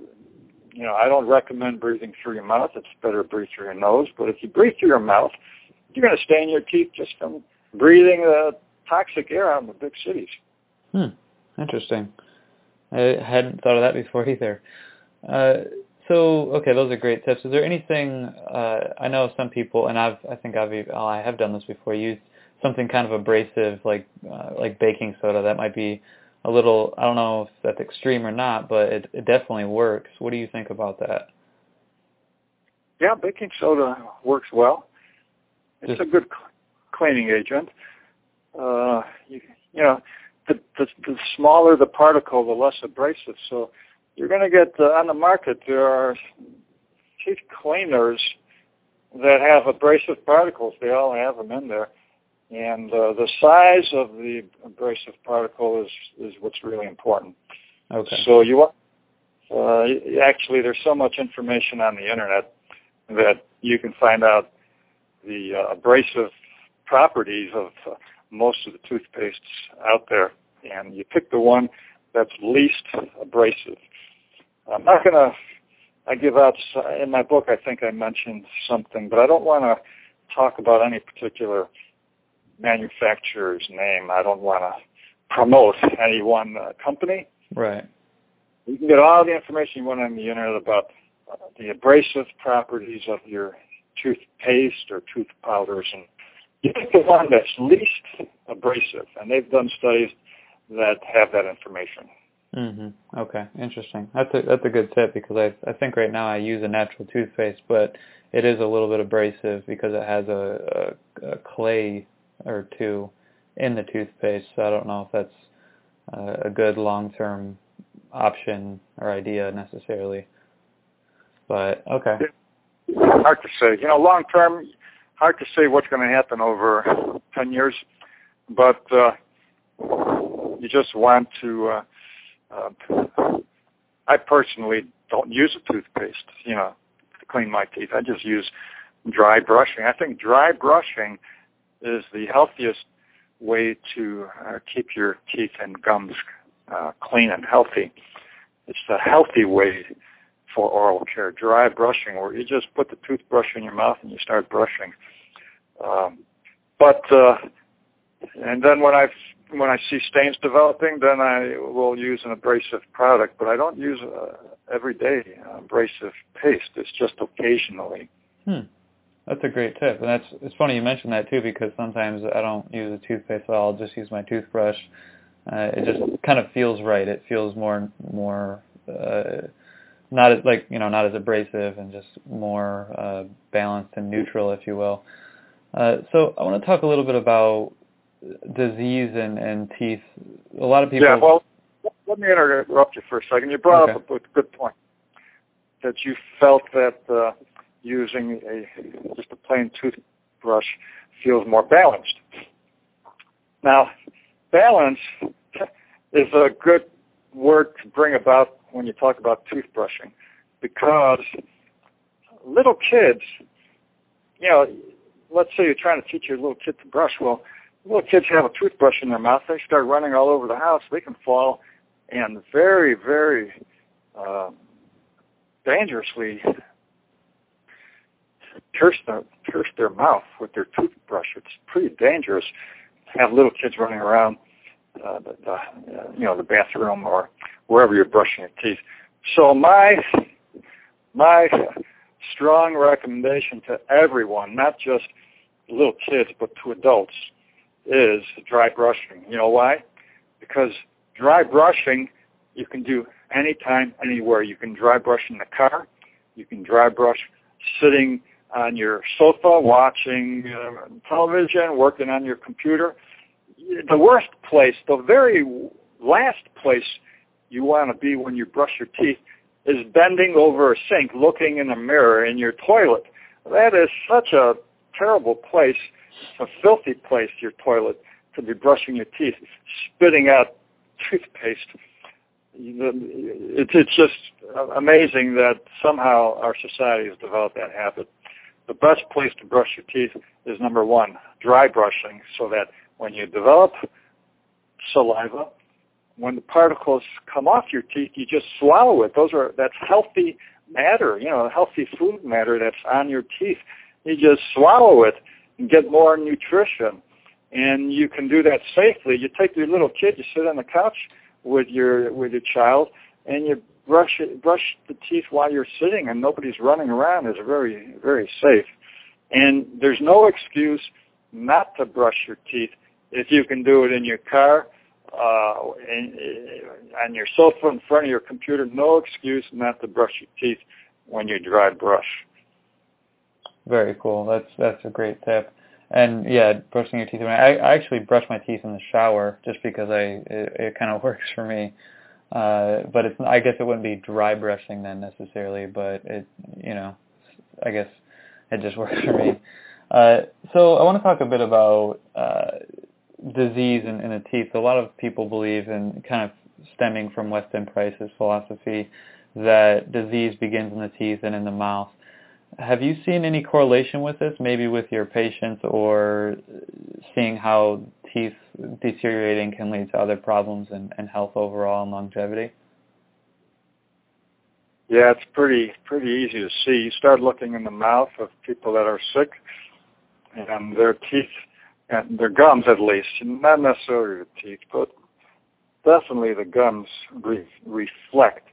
you know, I don't recommend breathing through your mouth. It's better to breathe through your nose. But if you breathe through your mouth, you're going to stain your teeth just from breathing the toxic air out in the big cities. Hmm. Interesting. I hadn't thought of that before either. Uh, so, okay, those are great tips. Is there anything? Uh, I know some people, and I've, I think I've, oh, I have done this before. Used something kind of abrasive, like, uh, like baking soda. That might be a little. I don't know if that's extreme or not, but it, it definitely works. What do you think about that? Yeah, baking soda works well. It's Just, a good cleaning agent uh, you, you know, the, the, the smaller the particle, the less abrasive. So you're going to get uh, on the market. There are teeth cleaners that have abrasive particles. They all have them in there, and uh, the size of the abrasive particle is is what's really important. Okay. So you uh, actually there's so much information on the internet that you can find out the uh, abrasive properties of uh, most of the toothpastes out there, and you pick the one that's least abrasive. I'm not going to. I give out in my book. I think I mentioned something, but I don't want to talk about any particular manufacturer's name. I don't want to promote any one uh, company. Right. You can get all the information you want on the internet about uh, the abrasive properties of your toothpaste or tooth powders and you pick the one that's least abrasive, and they've done studies that have that information. Mm-hmm. Okay, interesting. That's a that's a good tip because I I think right now I use a natural toothpaste, but it is a little bit abrasive because it has a, a, a clay or two in the toothpaste. So I don't know if that's a, a good long term option or idea necessarily. But okay. Hard to say. You know, long term, hard to say what's going to happen over 10 years, but uh, you just want to. Uh, uh, I personally don't use a toothpaste, you know, to clean my teeth. I just use dry brushing. I think dry brushing is the healthiest way to uh, keep your teeth and gums uh, clean and healthy. It's the healthy way for oral care. Dry brushing, where you just put the toothbrush in your mouth and you start brushing. Um, but uh, and then when I when I see stains developing, then I will use an abrasive product. But I don't use uh, everyday abrasive paste. It's just occasionally. Hmm. That's a great tip, and that's it's funny you mentioned that too because sometimes I don't use a toothpaste at all. I'll just use my toothbrush. Uh, it just kind of feels right. It feels more more uh, not as like you know not as abrasive and just more uh, balanced and neutral, if you will. Uh, so I want to talk a little bit about disease and, and teeth. A lot of people. Yeah, well, let me interrupt you for a second. You brought okay. up a good point that you felt that uh, using a just a plain toothbrush feels more balanced. Now, balance is a good word to bring about when you talk about toothbrushing because little kids, you know, let's say you're trying to teach your little kid to brush. Well, little kids have a toothbrush in their mouth. They start running all over the house. They can fall and very, very uh, dangerously pierce their, pierce their mouth with their toothbrush. It's pretty dangerous to have little kids running around uh, the, the, uh, you know, the bathroom or wherever you're brushing your teeth. So my my strong recommendation to everyone, not just little kids but to adults, is dry brushing. You know why? Because dry brushing you can do anytime, anywhere. You can dry brush in the car. You can dry brush sitting on your sofa watching uh, television, working on your computer. The worst place, the very last place you want to be when you brush your teeth is bending over a sink, looking in a mirror in your toilet. That is such a terrible place, a filthy place, your toilet, to be brushing your teeth, spitting out toothpaste. It's, just amazing that somehow our society has developed that habit. The best place to brush your teeth is number one, dry brushing, so that when you develop saliva, when the particles come off your teeth, you just swallow it. Those are that's healthy matter, you know, healthy food matter that's on your teeth. You just swallow it get more nutrition. And you can do that safely. You take your little kid, you sit on the couch with your with your child, and you brush it, brush the teeth while you're sitting, and nobody's running around. is very very safe. And there's no excuse not to brush your teeth if you can do it in your car uh, in, on your sofa in front of your computer, no excuse not to brush your teeth when you dry brush. Very cool. That's that's a great tip. And yeah, brushing your teeth. I, I actually brush my teeth in the shower just because I it, it kind of works for me. Uh, but it's I guess it wouldn't be dry brushing then necessarily, but it you know I guess it just works for me. Uh, so I want to talk a bit about uh, disease in, in the teeth, a lot of people believe in kind of stemming from Weston Price's philosophy that disease begins in the teeth and in the mouth. Have you seen any correlation with this, maybe with your patients or seeing how teeth deteriorating can lead to other problems and, and health overall and longevity? Yeah, it's pretty pretty easy to see. You start looking in the mouth of people that are sick, and their teeth and their gums at least, not necessarily the teeth, but definitely the gums re- reflect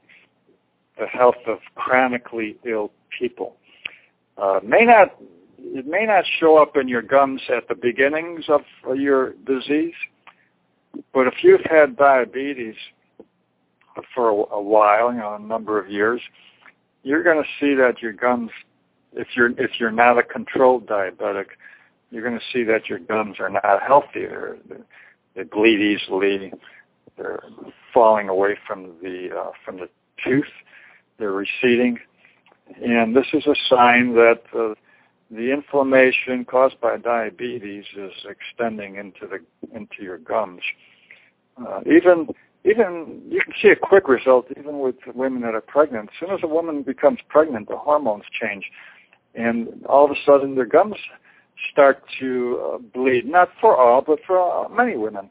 the health of chronically ill people. Uh, may not it may not show up in your gums at the beginnings of your disease, but if you've had diabetes for a, while, you know, a number of years, you're going to see that your gums, if you're if you're not a controlled diabetic, you're going to see that your gums are not healthy. They're, they bleed easily. They're falling away from the uh, from the tooth. They're receding, and this is a sign that uh, the inflammation caused by diabetes is extending into the into your gums. Uh, even even you can see a quick result even with women that are pregnant. As soon as a woman becomes pregnant, the hormones change, and all of a sudden their gums start to uh, bleed. Not for all, but for uh, many women.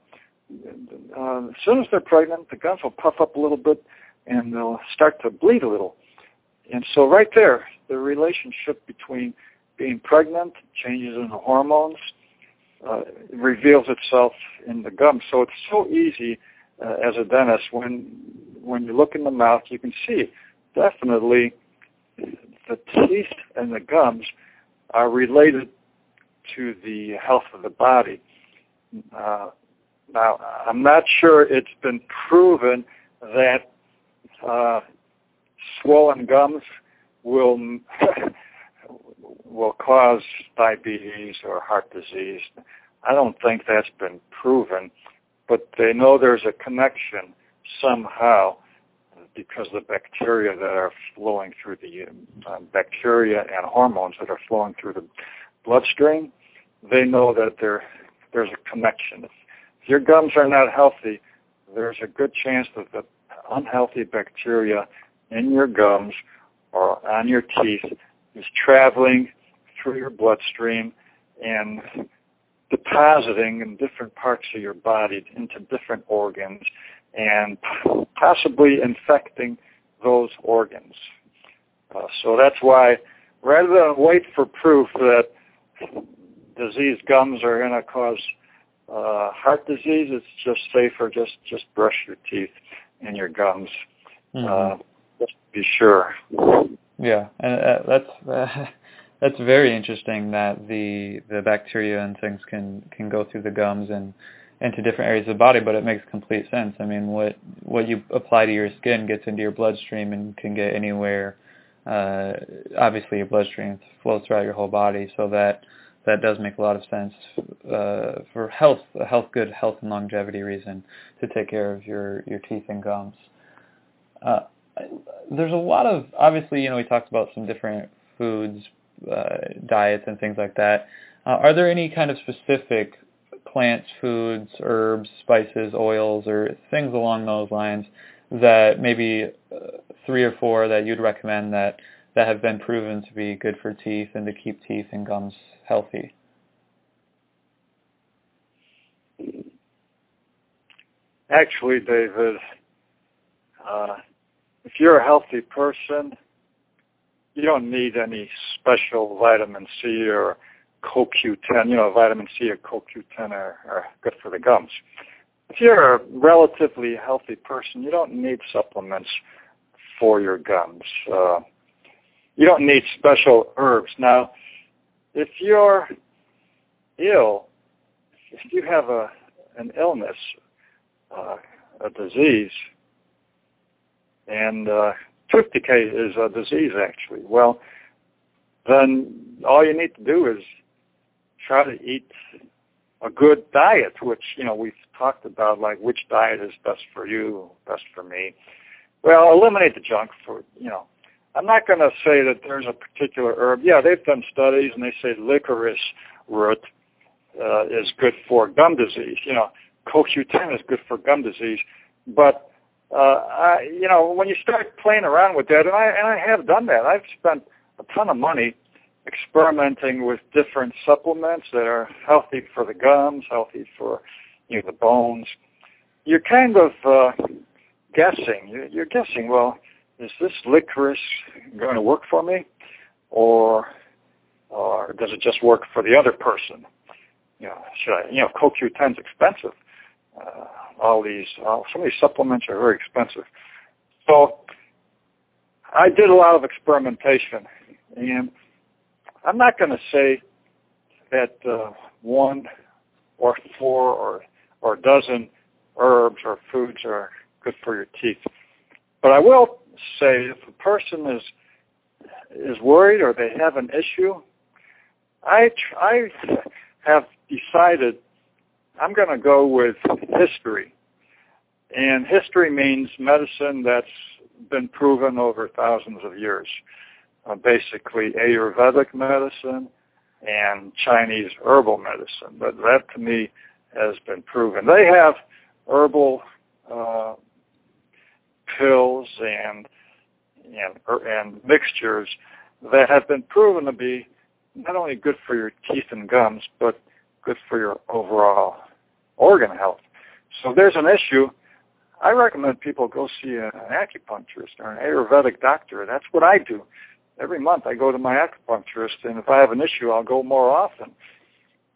Uh, as soon as they're pregnant, the gums will puff up a little bit and they'll start to bleed a little. And so right there, the relationship between being pregnant, changes in the hormones, uh, reveals itself in the gums. So it's so easy uh, as a dentist when when you look in the mouth, you can see definitely the teeth and the gums are related to the health of the body. Uh, now, I'm not sure it's been proven that uh, swollen gums will will cause diabetes or heart disease. I don't think that's been proven, but they know there's a connection somehow because the bacteria that are flowing through the uh, bacteria and hormones that are flowing through the bloodstream, they know that there there's a connection. If your gums are not healthy, there's a good chance that the unhealthy bacteria in your gums or on your teeth is traveling through your bloodstream and depositing in different parts of your body into different organs and possibly infecting those organs. Uh, so that's why rather than wait for proof that diseased gums are going to cause uh, heart disease, it's just safer just just brush your teeth and your gums. Mm-hmm. Uh, be sure. Yeah, and uh, that's uh, that's very interesting that the the bacteria and things can can go through the gums and into different areas of the body, but it makes complete sense. I mean, what what you apply to your skin gets into your bloodstream and can get anywhere. Uh, obviously, your bloodstream flows throughout your whole body, so that that does make a lot of sense uh, for health, a health, good health and longevity reason to take care of your your teeth and gums. Uh, there's a lot of obviously, you know, we talked about some different foods, uh, diets, and things like that. Uh, are there any kind of specific plants, foods, herbs, spices, oils, or things along those lines that maybe uh, three or four that you'd recommend that that have been proven to be good for teeth and to keep teeth and gums healthy? Actually, David, uh, if you're a healthy person, you don't need any special vitamin C or CoQ10. You know, vitamin C or CoQ10 are, are good for the gums. If you're a relatively healthy person, you don't need supplements for your gums. Uh, you don't need special herbs. Now, if you're ill, if you have a an illness, uh, a disease, and uh, tooth decay is a disease actually, well, then all you need to do is try to eat a good diet, which, you know, we've talked about, like which diet is best for you, best for me. Well, eliminate the junk food, you know. I'm not going to say that there's a particular herb. Yeah, they've done studies and they say licorice root uh, is good for gum disease. You know, CoQ10 is good for gum disease. But, uh, I, you know, when you start playing around with that, and I, and I have done that, I've spent a ton of money experimenting with different supplements that are healthy for the gums, healthy for you know, the bones. You're kind of uh, guessing. You're, guessing. Well, is this licorice going to work for me, or or does it just work for the other person? You know, should I? You know, CoQ10 is expensive. Uh, all these, all, some of these supplements are very expensive. So I did a lot of experimentation, and I'm not going to say that uh, one or four or or a dozen herbs or foods are good for your teeth. But I will say if a person is is worried or they have an issue, I I have decided I'm going to go with history. And history means medicine that's been proven over thousands of years uh, basically Ayurvedic medicine and Chinese herbal medicine. But that to me has been proven. They have herbal uh, pills and and and mixtures that have been proven to be not only good for your teeth and gums, but good for your overall organ health. So there's an issue, I recommend people go see an acupuncturist or an Ayurvedic doctor. That's what I do every month I go to my acupuncturist, and if I have an issue, I'll go more often.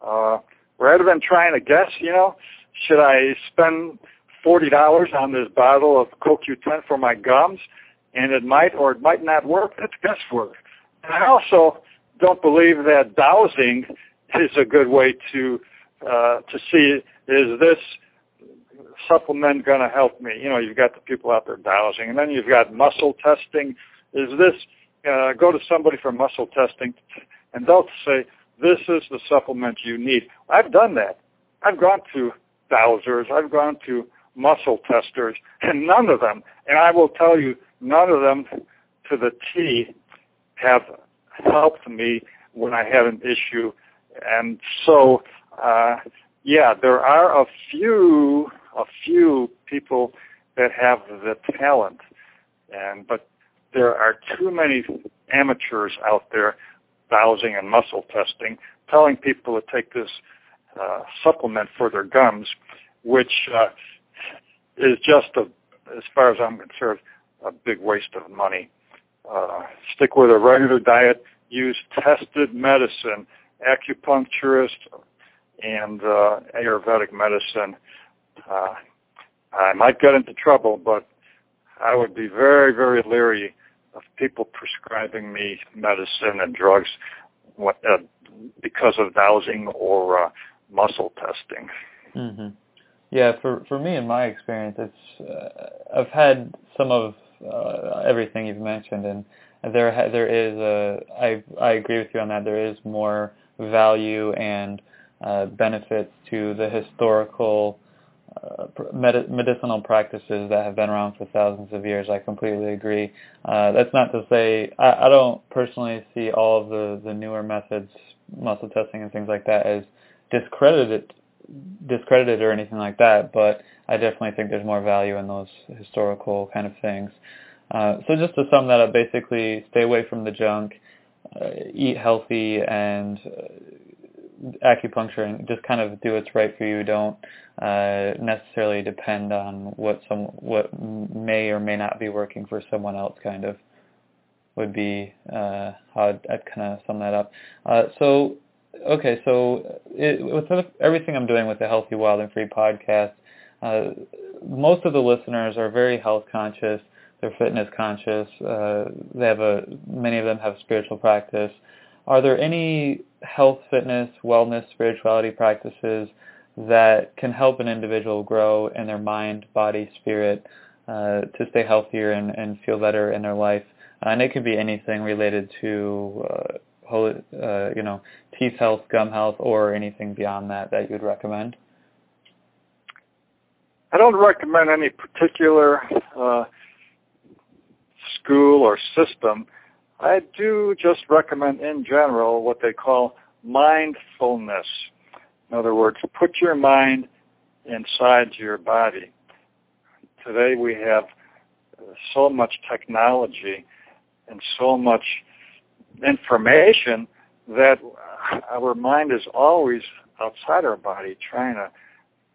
Uh, rather than trying to guess, you know, should I spend forty dollars on this bottle of CoQ10 for my gums, and it might or it might not work? That's guesswork. And I also don't believe that dowsing is a good way to uh, to see is this supplement going to help me? You know, you've got the people out there dowsing, and then you've got muscle testing. Is this uh, go to somebody for muscle testing, and they'll say this is the supplement you need. I've done that. I've gone to dowsers. I've gone to muscle testers, and none of them, and I will tell you, none of them to the T have helped me when I had an issue. And so, uh, yeah, there are a few, a few people that have the talent, and but there are too many amateurs out there dowsing and muscle testing, telling people to take this uh, supplement for their gums, which uh, is just a, as far as I'm concerned, a big waste of money. Uh, stick with a regular diet. Use tested medicine, acupuncturist, and uh, Ayurvedic medicine. Uh, I might get into trouble, but I would be very, very leery of people prescribing me medicine and drugs what, uh, because of dowsing or uh, muscle testing. Mm-hmm. Yeah, for for me in my experience, it's uh, I've had some of uh, everything you've mentioned, and there there is a I I agree with you on that. There is more value and uh, benefits to the historical uh, med- medicinal practices that have been around for thousands of years. I completely agree. Uh, that's not to say I, I don't personally see all of the the newer methods, muscle testing and things like that, as discredited discredited or anything like that, but I definitely think there's more value in those historical kind of things. Uh, so just to sum that up, basically stay away from the junk, uh, eat healthy, and uh, acupuncture, and just kind of do what's right for you. Don't uh, necessarily depend on what some what may or may not be working for someone else. Kind of would be uh, how I'd, I'd kind of sum that up. Uh, so okay, so it, with everything I'm doing with the Healthy, Wild, and Free podcast, uh, most of the listeners are very health conscious. They're fitness conscious. Uh, they have a many of them have spiritual practice. Are there any health, fitness, wellness, spirituality practices that can help an individual grow in their mind, body, spirit uh, to stay healthier and, and feel better in their life? and it could be anything related to uh, uh, you know, teeth health, gum health, or anything beyond that that you'd recommend? I don't recommend any particular uh, school or system. I do just recommend in general what they call mindfulness. In other words, put your mind inside your body. Today we have so much technology and so much information that our mind is always outside our body trying to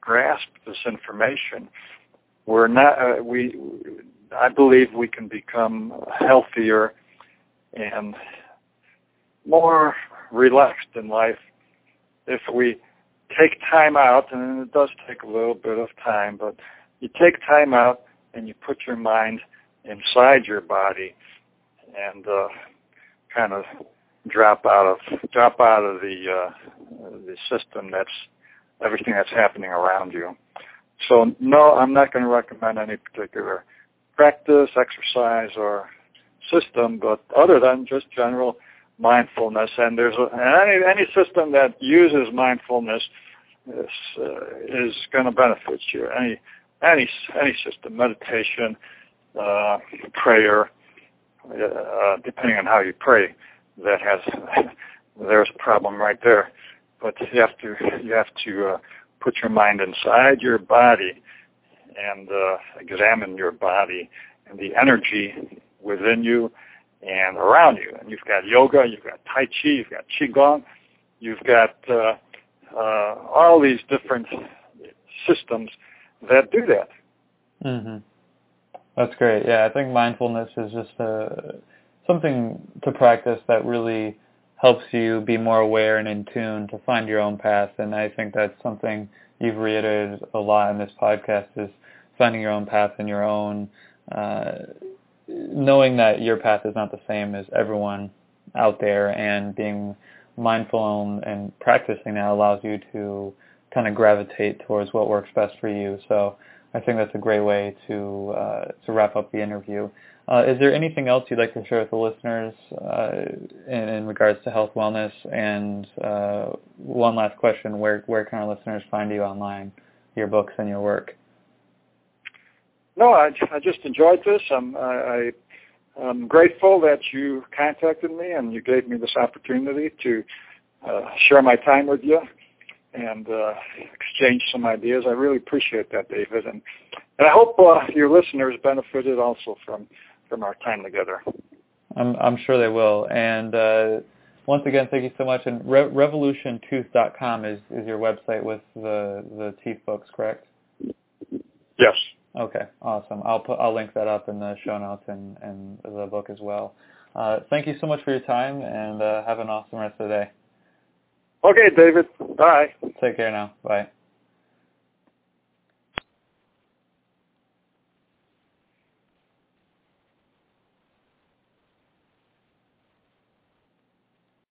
grasp this information. We're not, uh, we, I believe we can become healthier and more relaxed in life if we take time out, and it does take a little bit of time, but you take time out and you put your mind inside your body and uh, kind of drop out of drop out of the uh, the system that's everything that's happening around you. So no, I'm not going to recommend any particular practice, exercise, or system, but other than just general mindfulness. And there's a, any any system that uses mindfulness is uh, is going to benefit you. Any any any system, meditation, uh, prayer, uh, depending on how you pray, that has there's a problem right there. But you have to you have to uh, put your mind inside your body and uh, examine your body and the energy within you and around you. And you've got yoga, you've got tai chi, you've got qigong, you've got uh, uh, all these different systems that do that. Mm-hmm. That's great. Yeah, I think mindfulness is just a, something to practice that really helps you be more aware and in tune to find your own path. And I think that's something you've reiterated a lot in this podcast is finding your own path and your own, uh, knowing that your path is not the same as everyone out there, and being mindful and, and practicing that allows you to kind of gravitate towards what works best for you. So I think that's a great way to uh, to wrap up the interview. Uh, is there anything else you'd like to share with the listeners uh, in, in, regards to health wellness? And uh, one last question: Where where can our listeners find you online, your books and your work? No, I, I just enjoyed this. I'm, I, I'm grateful that you contacted me and you gave me this opportunity to uh, share my time with you and uh, exchange some ideas. I really appreciate that, David, and and I hope uh, your listeners benefited also from from our time together. I'm I'm sure they will. And uh, once again, thank you so much. And Re- revolutiontooth.com is is your website with the the teeth books, correct? Yes. Okay, awesome. I'll put I'll link that up in the show notes and and the book as well. Uh, thank you so much for your time, and uh, have an awesome rest of the day. Okay, David. Bye. Take care now. Bye.